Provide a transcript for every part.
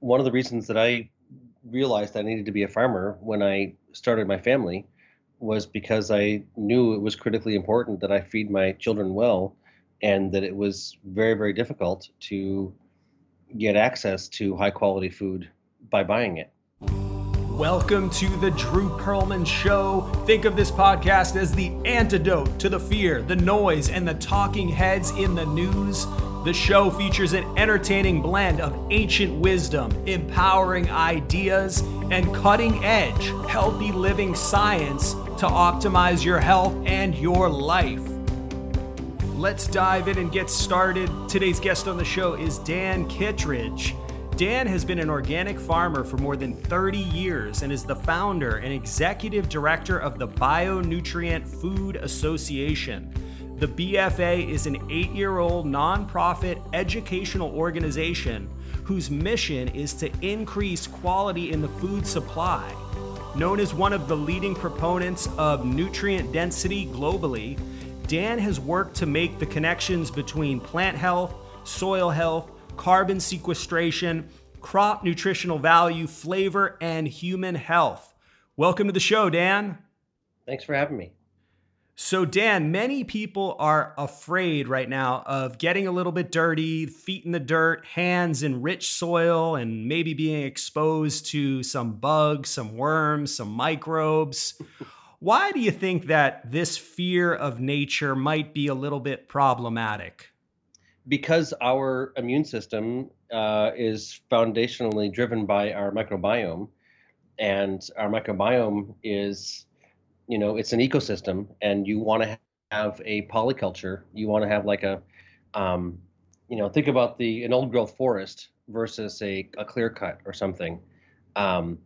one of the reasons that I realized I needed to be a farmer when I started my family was because I knew it was critically important that I feed my children well and that it was very, very difficult to get access to high quality food by buying it. Welcome to the Drew Perlman Show. Think of this podcast as the antidote to the fear, the noise, and the talking heads in the news. The show features an entertaining blend of ancient wisdom, empowering ideas, and cutting edge, healthy living science to optimize your health and your life. Let's dive in and get started. Today's guest on the show is Dan Kittredge. Dan has been an organic farmer for more than 30 years and is the founder and executive director of the Bionutrient Food Association. The BFA is an eight year old nonprofit educational organization whose mission is to increase quality in the food supply. Known as one of the leading proponents of nutrient density globally, Dan has worked to make the connections between plant health, soil health, carbon sequestration, crop nutritional value, flavor, and human health. Welcome to the show, Dan. Thanks for having me. So, Dan, many people are afraid right now of getting a little bit dirty, feet in the dirt, hands in rich soil, and maybe being exposed to some bugs, some worms, some microbes. Why do you think that this fear of nature might be a little bit problematic? because our immune system uh, is foundationally driven by our microbiome, and our microbiome is, you know, it's an ecosystem, and you want to have a polyculture. You want to have like a, um, you know, think about the an old growth forest versus a, a clear cut or something. Um,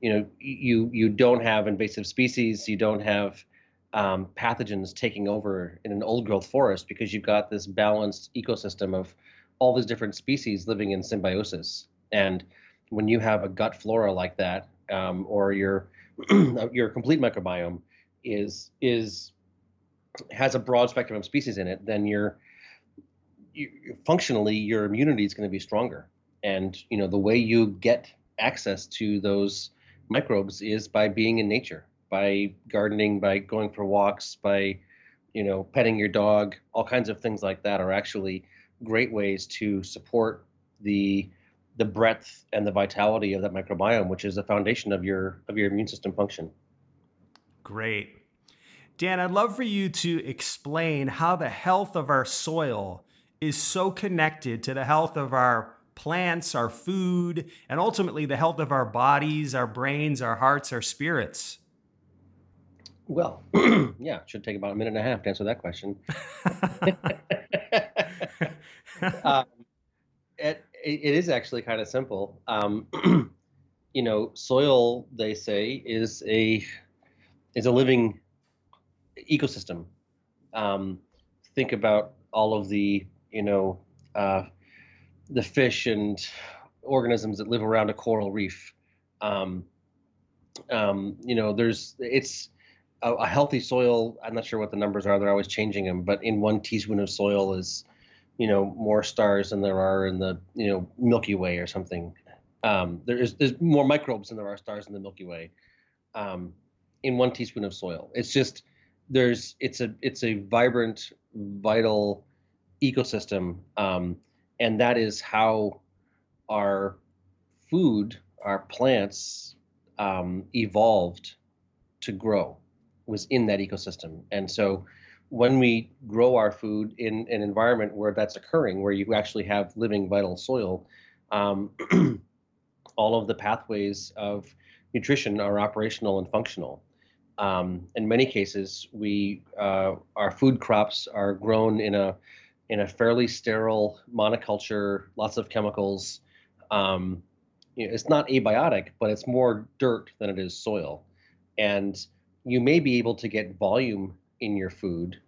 you know, you you don't have invasive species. You don't have um, pathogens taking over in an old growth forest because you've got this balanced ecosystem of all these different species living in symbiosis. And when you have a gut flora like that, um, or your your complete microbiome is is has a broad spectrum of species in it, then you're you, functionally your immunity is going to be stronger. And you know the way you get access to those microbes is by being in nature by gardening, by going for walks, by you know petting your dog, all kinds of things like that are actually great ways to support the the breadth and the vitality of that microbiome, which is the foundation of your of your immune system function. Great. Dan, I'd love for you to explain how the health of our soil is so connected to the health of our plants, our food, and ultimately the health of our bodies, our brains, our hearts, our spirits. Well, yeah, it should take about a minute and a half to answer that question. um, it, it is actually kind of simple. Um, you know, soil, they say, is a is a living ecosystem. Um, think about all of the you know uh, the fish and organisms that live around a coral reef. Um, um, you know, there's it's a, a, healthy soil. I'm not sure what the numbers are; they're always changing them. But in one teaspoon of soil is, you know, more stars than there are in the you know Milky Way or something. Um, there is there's more microbes than there are stars in the Milky Way. Um, in one teaspoon of soil, it's just there's it's a it's a vibrant, vital ecosystem, um, and that is how our food, our plants, um, evolved to grow was in that ecosystem. And so when we grow our food in an environment where that's occurring, where you actually have living vital soil, um, all of the pathways of nutrition are operational and functional. Um, in many cases, we uh, our food crops are grown in a in a fairly sterile monoculture, lots of chemicals. Um, you know, it's not abiotic, but it's more dirt than it is soil, and you may be able to get volume in your food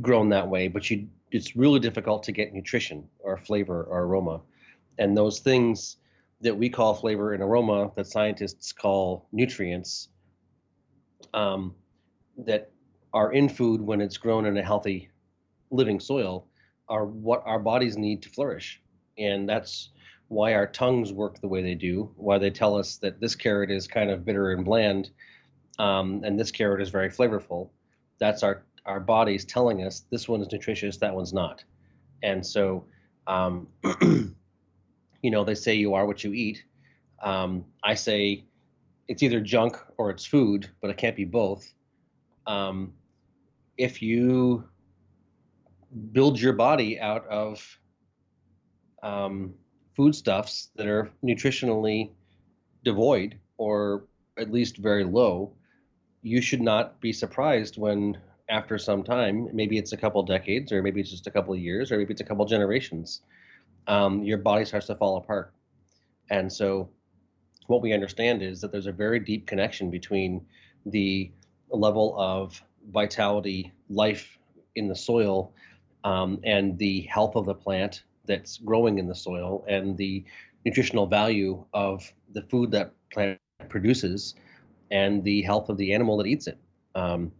grown that way, but you it's really difficult to get nutrition or flavor or aroma. And those things that we call flavor and aroma that scientists call nutrients um, that are in food when it's grown in a healthy living soil are what our bodies need to flourish. And that's why our tongues work the way they do, why they tell us that this carrot is kind of bitter and bland, um, and this carrot is very flavorful. That's our our bodies telling us this one is nutritious, that one's not. And so, um, you know, they say you are what you eat. Um, I say it's either junk or it's food, but it can't be both. Um, if you build your body out of um, foodstuffs that are nutritionally devoid or at least very low, you should not be surprised when after some time, maybe it's a couple decades, or maybe it's just a couple of years, or maybe it's a couple generations, um, your body starts to fall apart. And so, what we understand is that there's a very deep connection between the level of vitality, life in the soil, um, and the health of the plant that's growing in the soil, and the nutritional value of the food that plant produces, and the health of the animal that eats it. Um,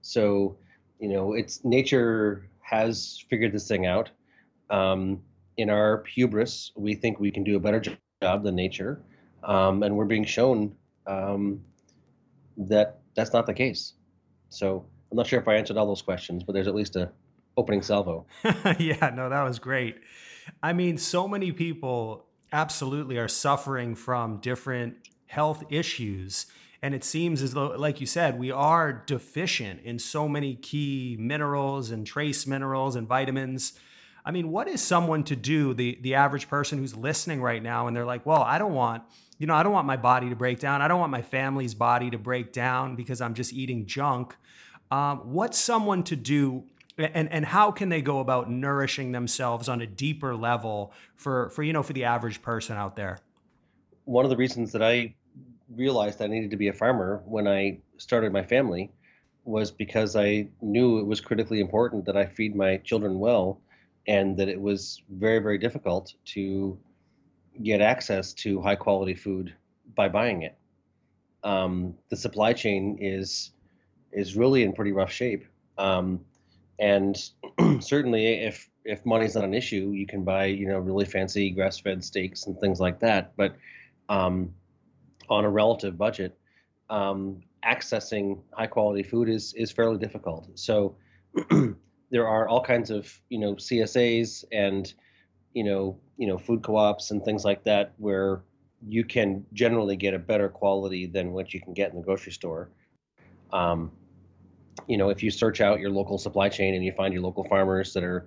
so, you know, it's nature has figured this thing out. Um, in our hubris, we think we can do a better job than nature, um, and we're being shown um, that that's not the case. So, I'm not sure if I answered all those questions, but there's at least a opening salvo. yeah, no, that was great. I mean, so many people absolutely are suffering from different health issues and it seems as though, like you said, we are deficient in so many key minerals and trace minerals and vitamins. I mean, what is someone to do, the, the average person who's listening right now, and they're like, well, I don't want, you know, I don't want my body to break down. I don't want my family's body to break down because I'm just eating junk. Um, what's someone to do and and how can they go about nourishing themselves on a deeper level for for you know for the average person out there one of the reasons that i realized I needed to be a farmer when I started my family was because I knew it was critically important that I feed my children well and that it was very, very difficult to get access to high quality food by buying it. Um, the supply chain is is really in pretty rough shape. Um, and certainly if if money's not an issue, you can buy, you know, really fancy grass fed steaks and things like that. But um, on a relative budget, um, accessing high quality food is is fairly difficult. So there are all kinds of you know CSAs and you know you know food co-ops and things like that where you can generally get a better quality than what you can get in the grocery store. Um, you know, if you search out your local supply chain and you find your local farmers that are,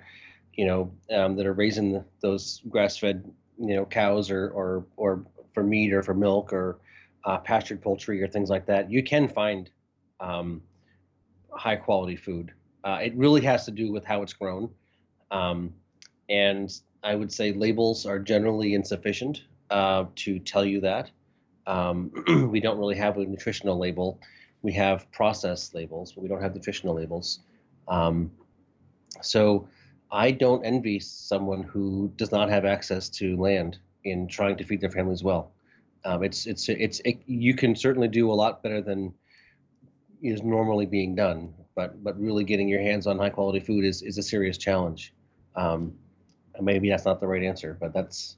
you know, um, that are raising those grass-fed, you know, cows or or or for meat or for milk or uh, pastured poultry or things like that, you can find um, high quality food. Uh, it really has to do with how it's grown. Um, and I would say labels are generally insufficient uh, to tell you that. Um, we don't really have a nutritional label. We have process labels, but we don't have nutritional labels. Um, so I don't envy someone who does not have access to land in trying to feed their families well. Um, it's it's it's it, you can certainly do a lot better than is normally being done, but but really getting your hands on high quality food is is a serious challenge. Um, maybe that's not the right answer, but that's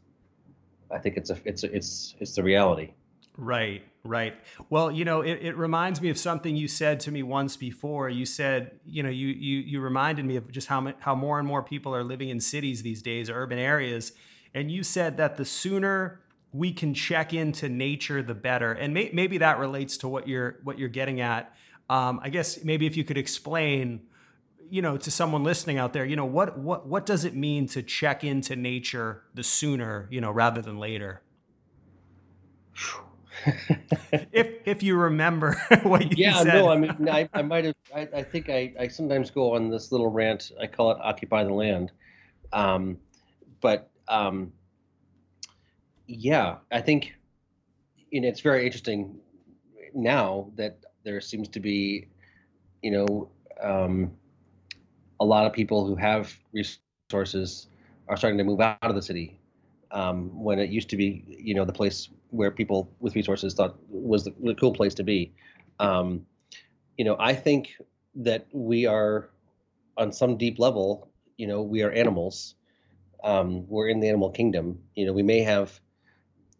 I think it's a it's a, it's it's the reality. Right, right. Well, you know, it, it reminds me of something you said to me once before. You said, you know, you you you reminded me of just how how more and more people are living in cities these days, urban areas, and you said that the sooner we can check into nature, the better. And may, maybe that relates to what you're what you're getting at. Um, I guess maybe if you could explain, you know, to someone listening out there, you know, what what what does it mean to check into nature the sooner, you know, rather than later? if if you remember what you yeah, said. no, I mean, I, I might have. I, I think I, I sometimes go on this little rant. I call it "Occupy the Land," um, but um, yeah, I think you know, it's very interesting now that there seems to be, you know, um, a lot of people who have resources are starting to move out of the city. Um, when it used to be, you know, the place where people with resources thought was the, the cool place to be. Um, you know, I think that we are, on some deep level, you know, we are animals um, we're in the animal kingdom. You know, we may have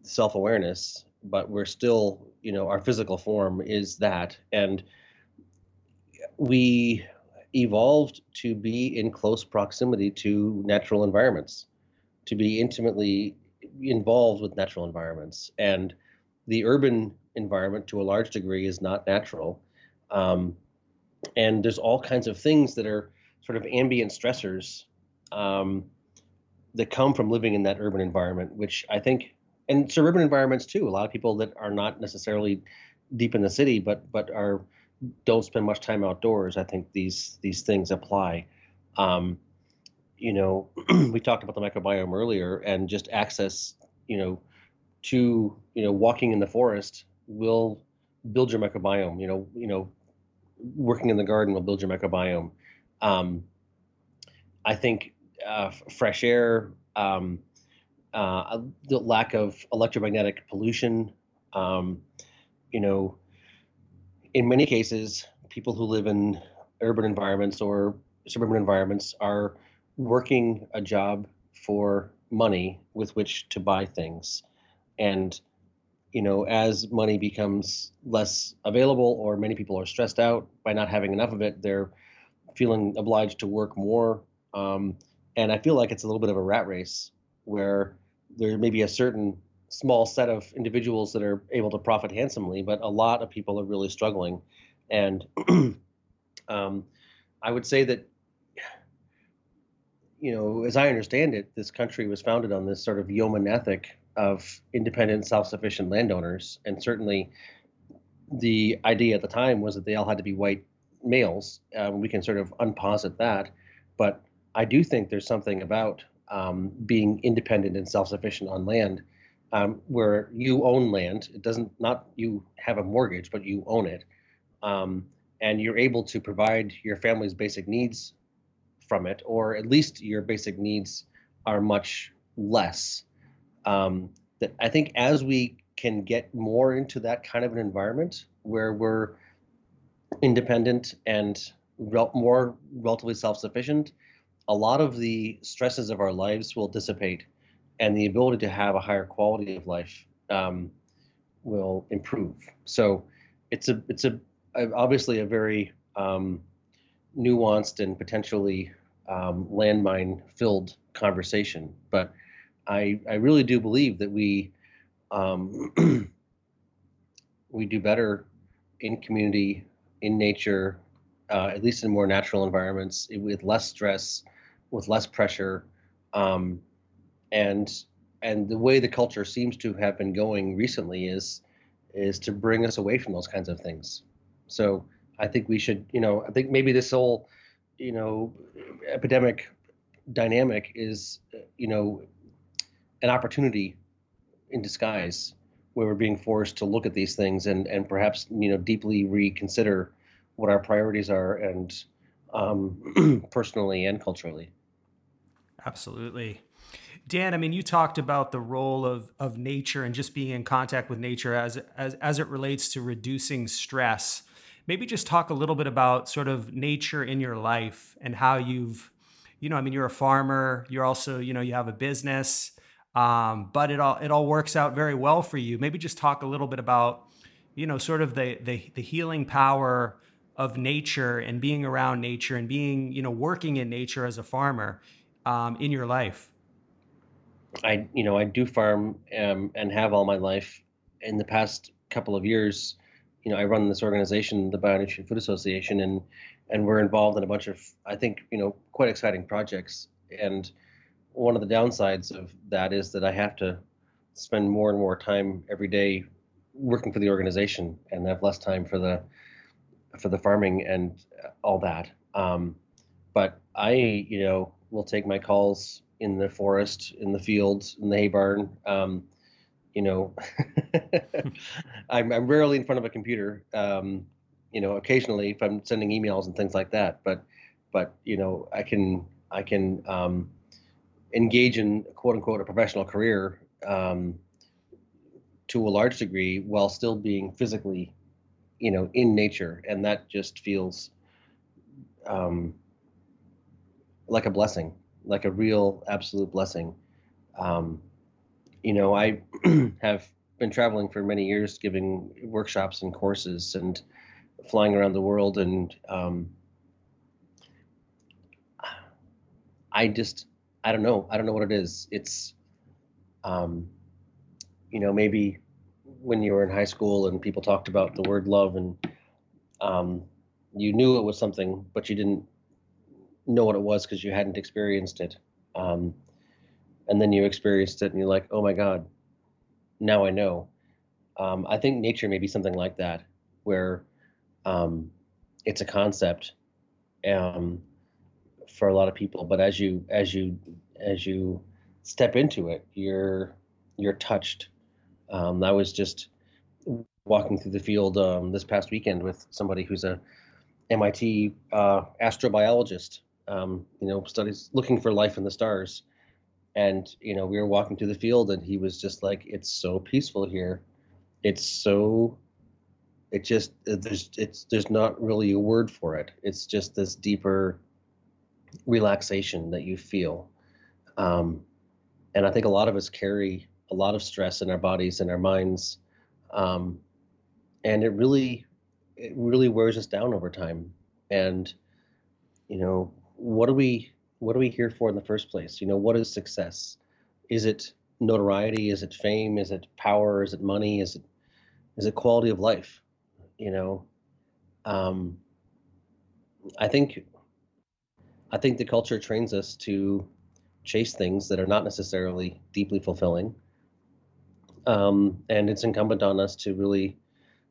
self-awareness, but we're still, you know, our physical form is that, and we evolved to be in close proximity to natural environments, to be intimately involved with natural environments, and the urban environment, to a large degree, is not natural. Um, and there's all kinds of things that are sort of ambient stressors um, that come from living in that urban environment, which I think, and suburban environments too. A lot of people that are not necessarily deep in the city, but but are don't spend much time outdoors. I think these these things apply. Um, you know, we talked about the microbiome earlier, and just access, you know, to you know walking in the forest will build your microbiome. You know, you know, working in the garden will build your microbiome. Um, I think uh, fresh air, um, uh, the lack of electromagnetic pollution. Um, you know, in many cases, people who live in urban environments or suburban environments are working a job for money with which to buy things. And, you know, as money becomes less available or many people are stressed out by not having enough of it, they're feeling obliged to work more. Um, and I feel like it's a little bit of a rat race where there may be a certain small set of individuals that are able to profit handsomely, but a lot of people are really struggling. And um, I would say that, you know, as I understand it, this country was founded on this sort of yeoman ethic of independent, self-sufficient landowners, and certainly the idea at the time was that they all had to be white males. Um, we can sort of unposit that, but I do think there's something about um, being independent and self-sufficient on land, um, where you own land. It doesn't not you have a mortgage, but you own it, um, and you're able to provide your family's basic needs from it, or at least your basic needs are much less. Um, that I think as we can get more into that kind of an environment where we're independent and more relatively self-sufficient a lot of the stresses of our lives will dissipate and the ability to have a higher quality of life um, will improve. So it's a it's a, obviously a very um, nuanced and potentially um, landmine filled conversation, but I I really do believe that we um, we do better in community, in nature, uh, at least in more natural environments, with less stress, with less pressure, um, and and the way the culture seems to have been going recently is is to bring us away from those kinds of things. So I think we should, you know, I think maybe this whole, you know, epidemic dynamic is, you know, an opportunity in disguise where we're being forced to look at these things and and perhaps you know deeply reconsider what our priorities are and um, personally and culturally. Absolutely. Dan, I mean, you talked about the role of of nature and just being in contact with nature as as as it relates to reducing stress. Maybe just talk a little bit about sort of nature in your life and how you've, you know, I mean, you're a farmer. You're also, you know, you have a business, um, but it all it all works out very well for you. Maybe just talk a little bit about, you know, sort of the the, the healing power of nature and being around nature and being, you know, working in nature as a farmer um, in your life? I, you know, I do farm um, and have all my life. In the past couple of years, you know, I run this organization, the Bionutrient Food Association, and and we're involved in a bunch of, I think, you know, quite exciting projects. And one of the downsides of that is that I have to spend more and more time every day working for the organization and have less time for the for the farming and all that. Um, but I, you know, will take my calls in the forest, in the fields, in the hay barn. Um, you know, I'm, I'm, rarely in front of a computer. Um, you know, occasionally if I'm sending emails and things like that, but but you know, I can I can um, engage in quote unquote a professional career um, to a large degree while still being physically, you know, in nature, and that just feels um, like a blessing. like a real absolute blessing. Um, you know, I have been traveling for many years, giving workshops and courses and flying around the world, and um, I just I don't know I don't know what it is. It's um, you know maybe when you were in high school and people talked about the word love and um, you knew it was something, but you didn't know what it was because you hadn't experienced it. Um, and then you experienced it and you're like, oh my God, now I know. Um, I think nature may be something like that, where um, it's a concept um, for a lot of people, but as you as you as you step into it, you're you're touched. Um, I was just walking through the field um, this past weekend with somebody who's a MIT uh, astrobiologist, um, you know, studies looking for life in the stars. And, you know, we were walking through the field and he was just like, it's so peaceful here. It's so, it just, uh, there's, it's, there's not really a word for it. It's just this deeper relaxation that you feel. Um, and I think a lot of us carry a lot of stress in our bodies and our minds. Um, and it really it really wears us down over time. And you know, what are we what are we here for in the first place? You know, what is success? Is it notoriety? Is it fame? Is it power? Is it money? Is it is it quality of life? You know, um, I think I think the culture trains us to chase things that are not necessarily deeply fulfilling. Um, and it's incumbent on us to really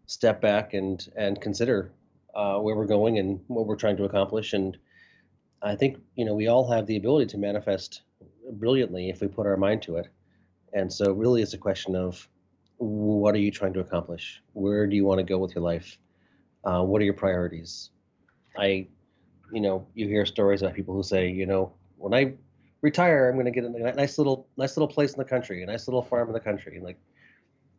step back and and consider uh, where we're going and what we're trying to accomplish. And I think you know we all have the ability to manifest brilliantly if we put our mind to it. And so, really, it's a question of what are you trying to accomplish? Where do you want to go with your life? Uh, what are your priorities? I, you know, you hear stories about people who say, you know, when I retire, I'm going to get a nice little, nice little place in the country, a nice little farm in the country, and like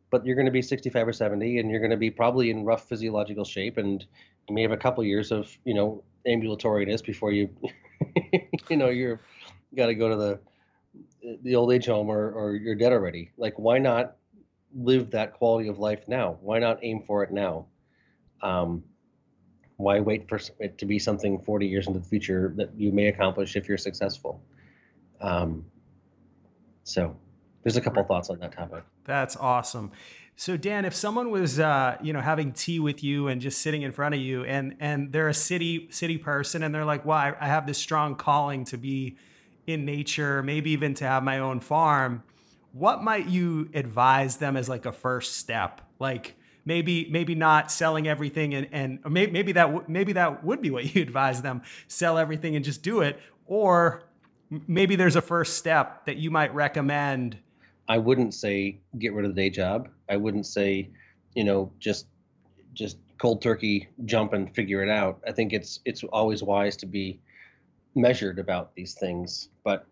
but you're going to be 65 or 70 and you're going to be probably in rough physiological shape and you may have a couple years of you know ambulatoriness before you you know you're got to go to the the old age home or, or you're dead already. Like why not live that quality of life now? Why not aim for it now? Um, why wait for it to be something 40 years into the future that you may accomplish if you're successful? Um, so there's a couple thoughts on that topic. That's awesome. So Dan, if someone was uh, you know having tea with you and just sitting in front of you, and and they're a city city person, and they're like, "Well, I, I have this strong calling to be in nature, maybe even to have my own farm." What might you advise them as like a first step? Like maybe maybe not selling everything and and maybe, maybe that w- maybe that would be what you advise them: sell everything and just do it, or maybe there's a first step that you might recommend I wouldn't say get rid of the day job. I wouldn't say, you know, just just cold turkey jump and figure it out. I think it's it's always wise to be measured about these things, but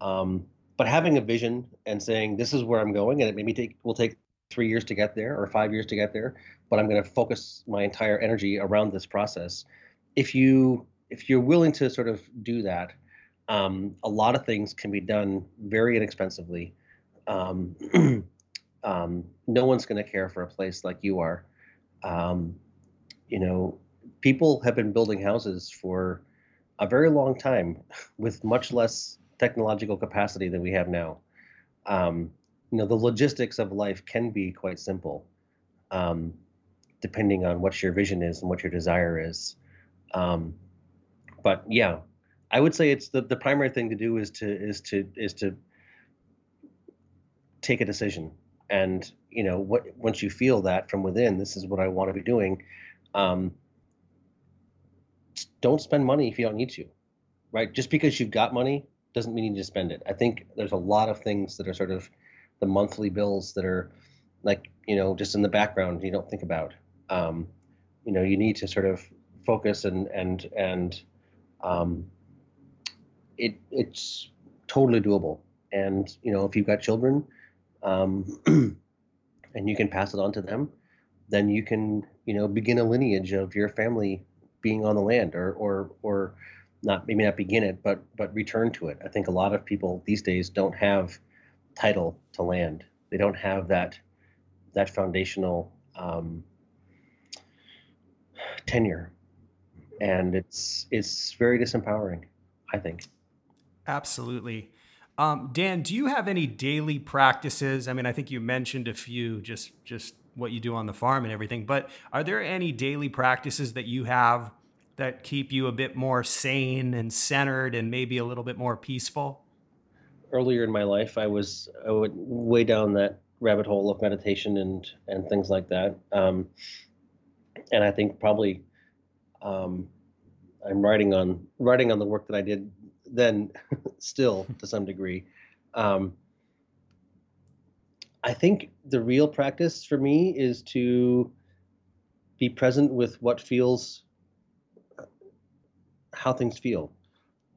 um, but having a vision and saying this is where I'm going, and it maybe take will take three years to get there or five years to get there, but I'm going to focus my entire energy around this process. If you if you're willing to sort of do that, um, a lot of things can be done very inexpensively um, um, no one's going to care for a place like you are. Um, you know, people have been building houses for a very long time with much less technological capacity than we have now. Um, you know, the logistics of life can be quite simple, um, depending on what your vision is and what your desire is. Um, but yeah, I would say it's the, the primary thing to do is to is to is to take a decision. And you know what once you feel that from within this is what i want to be doing um, don't spend money if you don't need to right? Just because you've got money doesn't mean you need to spend it. I think there's a lot of things that are sort of the monthly bills that are like you know just in the background you don't think about. Um, you know you need to sort of focus and and and um, it it's totally doable. And you know if you've got children um, and you can pass it on to them, then you can, you know, begin a lineage of your family being on the land or, or, or, not maybe not begin it, but but return to it. I think a lot of people these days don't have title to land. They don't have that that foundational um, tenure, and it's it's very disempowering. I think. Absolutely. Um, Dan, do you have any daily practices? I mean, I think you mentioned a few, just just what you do on the farm and everything. But are there any daily practices that you have that keep you a bit more sane and centered and maybe a little bit more peaceful? Earlier in my life, I was I went way down that rabbit hole of meditation and and things like that. Um, and I think probably um, I'm writing on writing on the work that I did then, still to some degree. Um, I think the real practice for me is to be present with what feels, how things feel.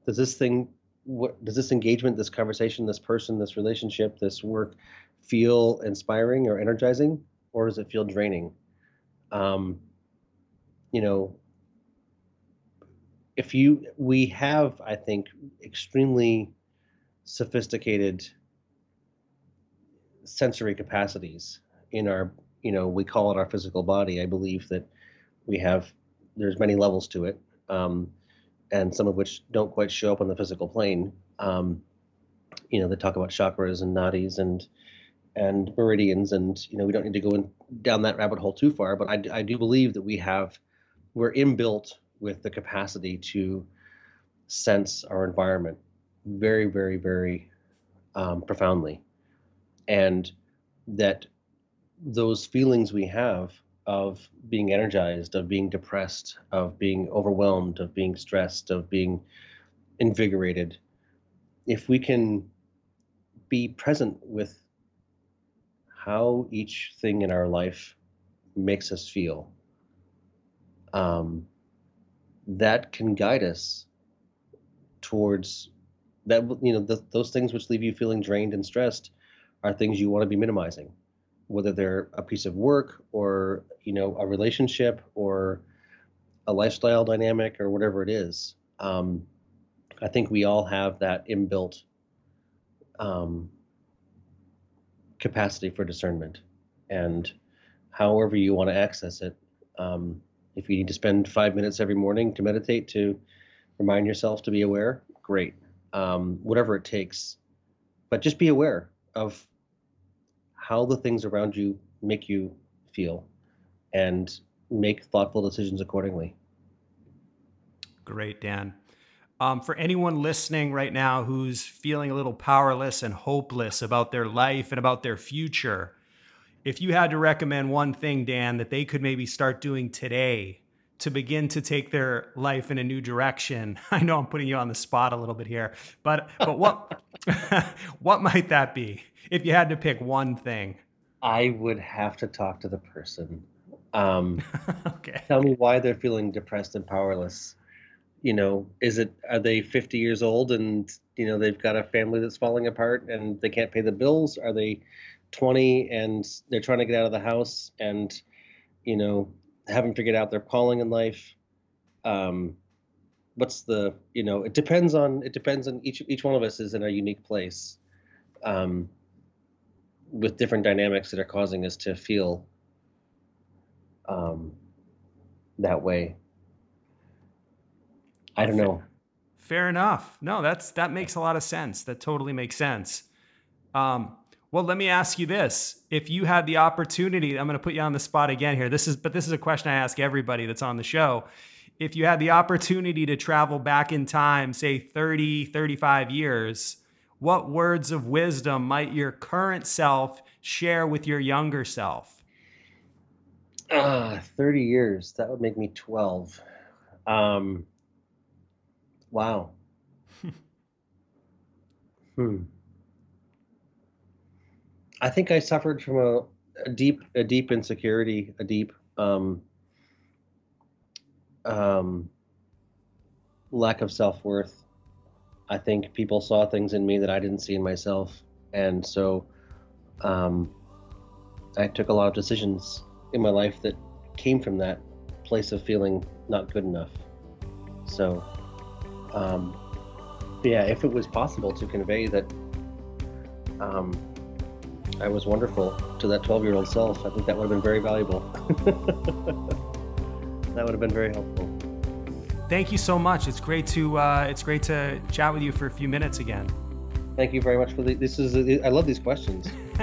Does this thing, what does this engagement, this conversation, this person, this relationship, this work feel inspiring or energizing, or does it feel draining? Um, you know, if you, we have, I think, extremely sophisticated sensory capacities in our you know we call it our physical body. I believe that we have there's many levels to it um, and some of which don't quite show up on the physical plane. Um, you know they talk about chakras and nadis and and meridians and you know we don't need to go in, down that rabbit hole too far but I, I do believe that we have we're inbuilt with the capacity to sense our environment very very very um, profoundly. And that those feelings we have of being energized, of being depressed, of being overwhelmed, of being stressed, of being invigorated, if we can be present with how each thing in our life makes us feel, um, that can guide us towards that. You know, the, those things which leave you feeling drained and stressed are things you want to be minimizing, whether they're a piece of work or you know a relationship or a lifestyle dynamic or whatever it is. Um, I think we all have that inbuilt um, capacity for discernment, and however you want to access it. Um, if you need to spend five minutes every morning to meditate to remind yourself to be aware, great. Um, whatever it takes, but just be aware of how the things around you make you feel and make thoughtful decisions accordingly. Great, Dan. Um, for anyone listening right now who's feeling a little powerless and hopeless about their life and about their future, if you had to recommend one thing, Dan, that they could maybe start doing today to begin to take their life in a new direction, I know I'm putting you on the spot a little bit here, but but what what might that be? if you had to pick one thing? I would have to talk to the person. Um, okay. Tell me why they're feeling depressed and powerless. You know, is it are they 50 years old and you know they've got a family that's falling apart and they can't pay the bills? Are they 20 and they're trying to get out of the house and you know haven't figured out their calling in life? Um, what's the you know it depends on it depends on each each one of us is in a unique place. Um, with different dynamics that are causing us to feel um, that way. I don't know. Fair enough. No, that's that makes a lot of sense. That totally makes sense. Um, well, let me ask you this: If you had the opportunity, I'm going to put you on the spot again here. This is, but this is a question I ask everybody that's on the show. If you had the opportunity to travel back in time, say 30, 35 years, what words of wisdom might your current self share with your younger self? Uh, 30 years. That would make me 12. Um, wow. hmm. I think I suffered from a, a deep, a deep insecurity, a deep um, um, lack of self worth. I think people saw things in me that I didn't see in myself, and so um, I took a lot of decisions in my life that came from that place of feeling not good enough. So um, yeah, if it was possible to convey that um, I was wonderful to that 12 year old self, I think that would have been very valuable. that would have been very helpful. Thank you so much. It's great to uh, it's great to chat with you for a few minutes again. Thank you very much for the, this. Is I love these questions.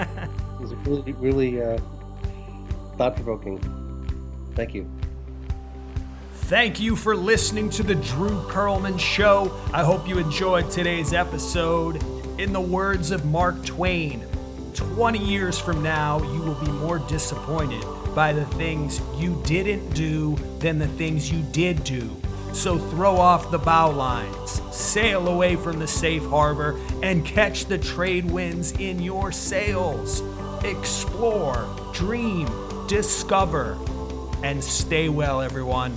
these are really really uh, thought provoking. Thank you. Thank you for listening to the Drew Perlman Show. I hope you enjoyed today's episode. In the words of Mark Twain, 20 years from now, you will be more disappointed by the things you didn't do than the things you did do. So throw off the bow lines, sail away from the safe harbor, and catch the trade winds in your sails. Explore, dream, discover, and stay well, everyone.